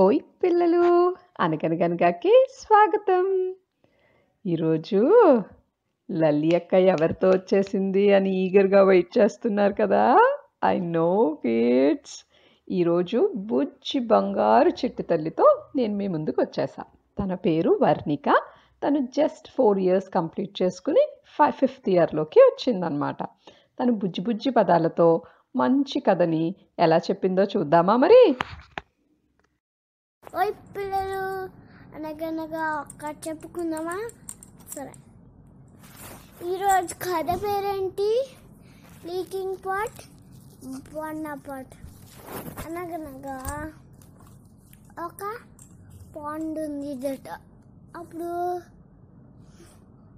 ఓయ్ పిల్లలు అనగనగనగాకి స్వాగతం. ఈరోజు లల్లి అక్క ఎవరితో వచ్చేసింది అని ఈగర్గా వెయిట్ చేస్తున్నారు కదా? I know kids. ఈరోజు బుజ్జి బంగారు చిట్టి తల్లితో నేను మీ ముందుకు వచ్చేసా. తన పేరు వర్ణిక. తను జస్ట్ ఫోర్ ఇయర్స్ కంప్లీట్ చేసుకుని ఫైవ్ ఫిఫ్త్ ఇయర్లోకి వచ్చిందనమాట తను బుజ్జి బుజ్జి పదాలతో మంచి కథని ఎలా చెప్పిందో చూద్దామా మరి? ఓయ్ పిల్లలు అనగనగా ఒక్క చెప్పుకుందామా? సరే. ఈరోజు కథ పేరేంటి? లీకింగ్ పాట్ వన్న పాట్ అనగనగా ఒక పాండ్ ఉంది దట అప్పుడు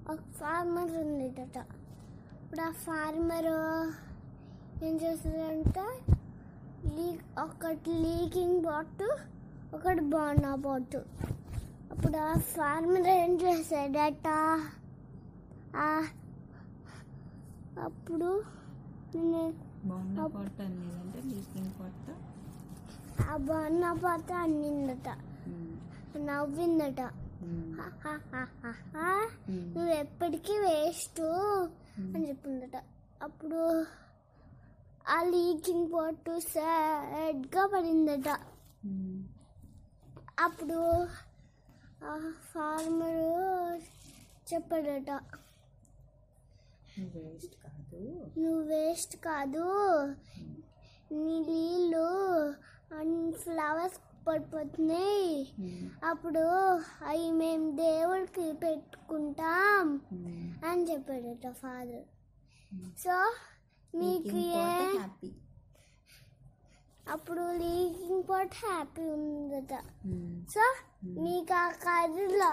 ఒక ఫార్మర్ ఉంది దట ఇప్పుడు ఆ ఫార్మర్ ఏం చేస్తుందంటే లీక్ ఒకటి లీకింగ్ బాట్ ఒకటి బాగున్న బాట్ అప్పుడు ఆ ఫార్మర్ ఏం చేశాడట? ఆ- అప్పుడు ఆ బాగున్న పాత అన్నిందట. నవ్విందట. "హహహహహ, నువ్వు ఎప్పటికీ వేస్ట్ అని చెప్పిందట. అప్పుడు ఆ లీకింగ్ పాట్ సాడ్గా పడిందట. అప్పుడు ఆ ఫార్మరు చెప్పాడట. నువ్వు వేస్ట్ కాదు. నీ నీళ్ళు అన్ని ఫ్లవర్స్ పడిపోతున్నాయి. అప్పుడు అవి మేము దేవుడికి పెట్టుకుంటాం అని చెప్పాడట ఫాదర్. సో హ్యాపీ అప్పుడు లీకింగ్ పాట్ హ్యాపీ ఉందట. సో నీకు ఆ కథలో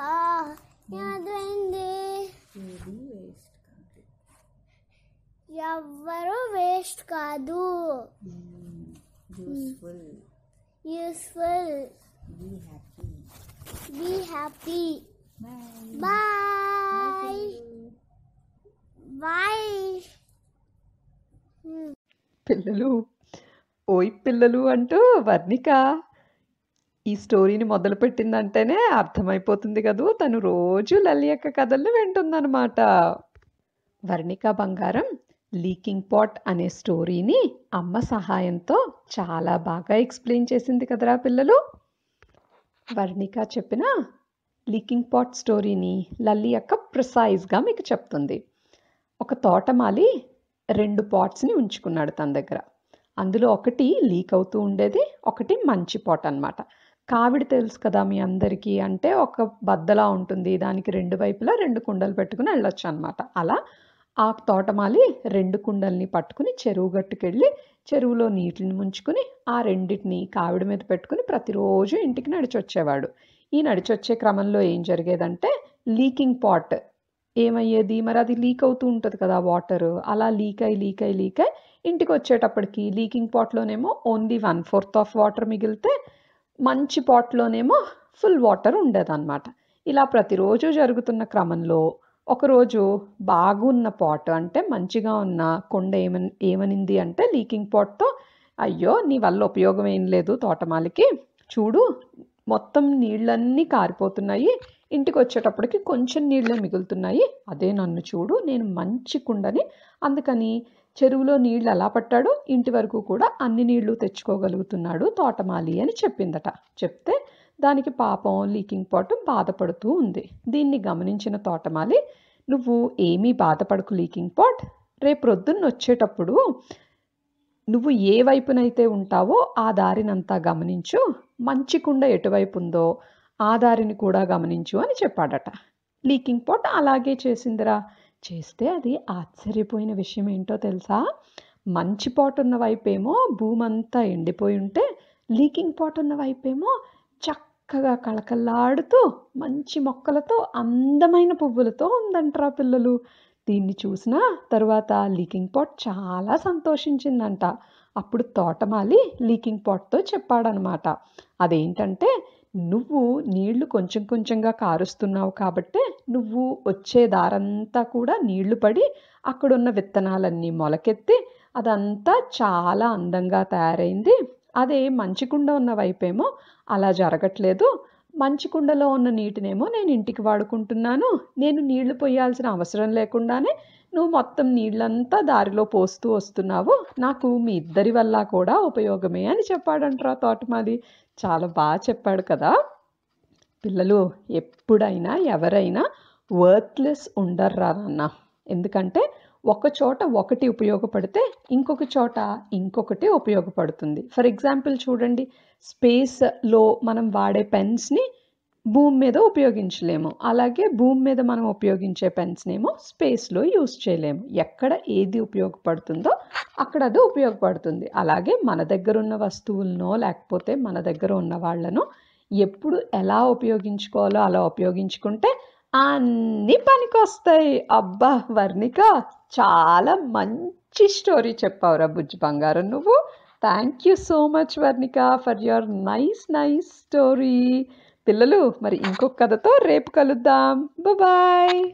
ఏమైంది ఏది వేస్ట్ కాదు. ఎవ్వరు వేస్ట్ కాదు. Useful useful be happy be happy bye bye bye పిల్లలు. ఓయ్ పిల్లలు అంటూ వర్ణిక ఈ స్టోరీని మొదలుపెట్టిందంటేనే అర్థమైపోతుంది కదూ. తను రోజు లల్లి యొక్క కథల్ని వింటుందన్నమాట. వర్ణిక బంగారం లీకింగ్ పాట్ అనే స్టోరీని అమ్మ సహాయంతో చాలా బాగా ఎక్స్ప్లెయిన్ చేసింది కదరా పిల్లలు. వర్ణిక చెప్పిన లీకింగ్ పాట్ స్టోరీని లల్లి యొక్క ప్రిసైజ్గా మీకు చెప్తుంది. ఒక తోటమాలి రెండు పాట్స్ని ఉంచుకున్నాడు తన దగ్గర. అందులో ఒకటి లీక్ అవుతూ ఉండేది ఒకటి మంచి పాట్ అన్నమాట. కావిడి తెలుసు కదా మీ అందరికీ అంటే ఒక బద్దలా ఉంటుంది దానికి రెండు వైపులా రెండు కుండలు పెట్టుకుని వెళ్ళొచ్చు అనమాట అలా ఆ తోటమాలి రెండు కుండల్ని పట్టుకుని చెరువు గట్టుకెళ్ళి చెరువులో నీటిని ముంచుకుని ఆ రెండింటిని కావిడి మీద పెట్టుకుని ప్రతిరోజు ఇంటికి నడిచొచ్చేవాడు. ఈ నడిచొచ్చే క్రమంలో ఏం జరిగేదంటే లీకింగ్ పాట్ ఏమయ్యేది? మరి అది లీక్ అవుతూ ఉంటుంది కదా వాటర్. అలా లీక్ అయి లీక్ అయి లీక్ అయి ఇంటికి వచ్చేటప్పటికి leaking పాట్లోనేమో only one fourth of water మిగిలితే మంచి పాట్లోనేమో ఫుల్ వాటర్ ఉండేదన్నమాట. ఇలా ప్రతిరోజు జరుగుతున్న క్రమంలో ఒకరోజు బాగున్న పాట్ అంటే మంచిగా ఉన్న కొండ ఏమని ఏమనింది అంటే లీకింగ్ పాట్తో అయ్యో నీ వల్ల ఉపయోగం ఏం లేదు తోటమాలికి. చూడు మొత్తం నీళ్ళన్నీ కారిపోతున్నాయి. ఇంటికి వచ్చేటప్పటికి కొంచెం నీళ్ళే మిగులుతున్నాయి. అదే నన్ను చూడు నేను మంచి కుండని. అందుకని చెరువులో నీళ్ళు ఎలా పట్టాడో ఇంటి వరకు కూడా అన్ని నీళ్ళు తెచ్చుకోగలుగుతున్నాడు తోటమాలి అని చెప్పిందట. చెప్తే దానికి పాపం లీకింగ్ పాట్ బాధపడుతూ ఉంది. దీన్ని గమనించిన తోటమాలి నువ్వు ఏమీ బాధపడకు లీకింగ్ పాట్. రేపు రొద్దున్న వచ్చేటప్పుడు నువ్వు ఏ వైపునైతే ఉంటావో ఆ దారినంతా గమనించు. మంచి కుండ ఎటువైపు ఉందో ఆ దారిని కూడా గమనించు అని చెప్పాడట. లీకింగ్ పాట్ అలాగే చేసిందిరా. చేస్తే అది ఆశ్చర్యపోయిన విషయం ఏంటో తెలుసా? మంచి పాట్ ఉన్న వైపేమో భూమంతా ఎండిపోయి ఉంటే లీకింగ్ పాట్ ఉన్న వైపేమో చక్కగా కళకళలాడుతూ మంచి మొక్కలతో అందమైన పువ్వులతో ఉందంటరా పిల్లలు. దీన్ని చూసిన తర్వాత లీకింగ్ పాట్ చాలా సంతోషించిందంట. అప్పుడు తోటమాలి లీకింగ్ పాట్తో చెప్పాడనమాట. అదేంటంటే నువ్వు నీళ్ళు కొంచెం కొంచెంగా కారుస్తున్నావు కాబట్టే నువ్వు వచ్చే దారంతా కూడా నీళ్ళు పడి అక్కడున్న విత్తనాలన్నీ మొలకెత్తి అదంతా చాలా అందంగా తయారైంది. అదే మంచి కుండ ఉన్న వైపేమో అలా జరగట్లేదు. మంచి కుండలో ఉన్న నీటినేమో నేను ఇంటికి వాడుకుంటున్నాను. నేను నీళ్ళు పోయాల్సిన అవసరం లేకుండానే నువ్వు మొత్తం నీళ్ళంతా దారిలో పోస్తూ వస్తున్నావు. నాకు మీ ఇద్దరి వల్ల కూడా ఉపయోగమే అని చెప్పాడంట్రా తోటమాలి చాలా బాగా చెప్పాడు కదా. పిల్లలు ఎప్పుడైనా ఎవరైనా వర్త్లెస్ ఉండర్రా నాన్న. ఎందుకంటే ఒక చోట ఒకటి ఉపయోగపడితే ఇంకొక చోట ఇంకొకటి ఉపయోగపడుతుంది. ఫర్ ఎగ్జాంపుల్ చూడండి స్పేస్లో మనం వాడే పెన్స్ని భూమి మీద ఉపయోగించలేము. అలాగే భూమి మీద మనం ఉపయోగించే పెన్స్నేమో స్పేస్లో యూస్ చేయలేము. ఎక్కడ ఏది ఉపయోగపడుతుందో అక్కడ అది ఉపయోగపడుతుంది. అలాగే మన దగ్గర ఉన్న వస్తువులనో లేకపోతే మన దగ్గర ఉన్న వాళ్ళను ఎప్పుడు ఎలా ఉపయోగించుకోవాలో అలా ఉపయోగించుకుంటే అన్నీ పనికొస్తాయి. అబ్బా వర్ణిక చాలా మంచి స్టోరీ చెప్పావురా బుజ్జి బంగారం నువ్వు. Thank you so much Varnika for your nice nice story పిల్లలు మరి ఇంకొక కథతో రేపు కలుద్దాం. బాయ్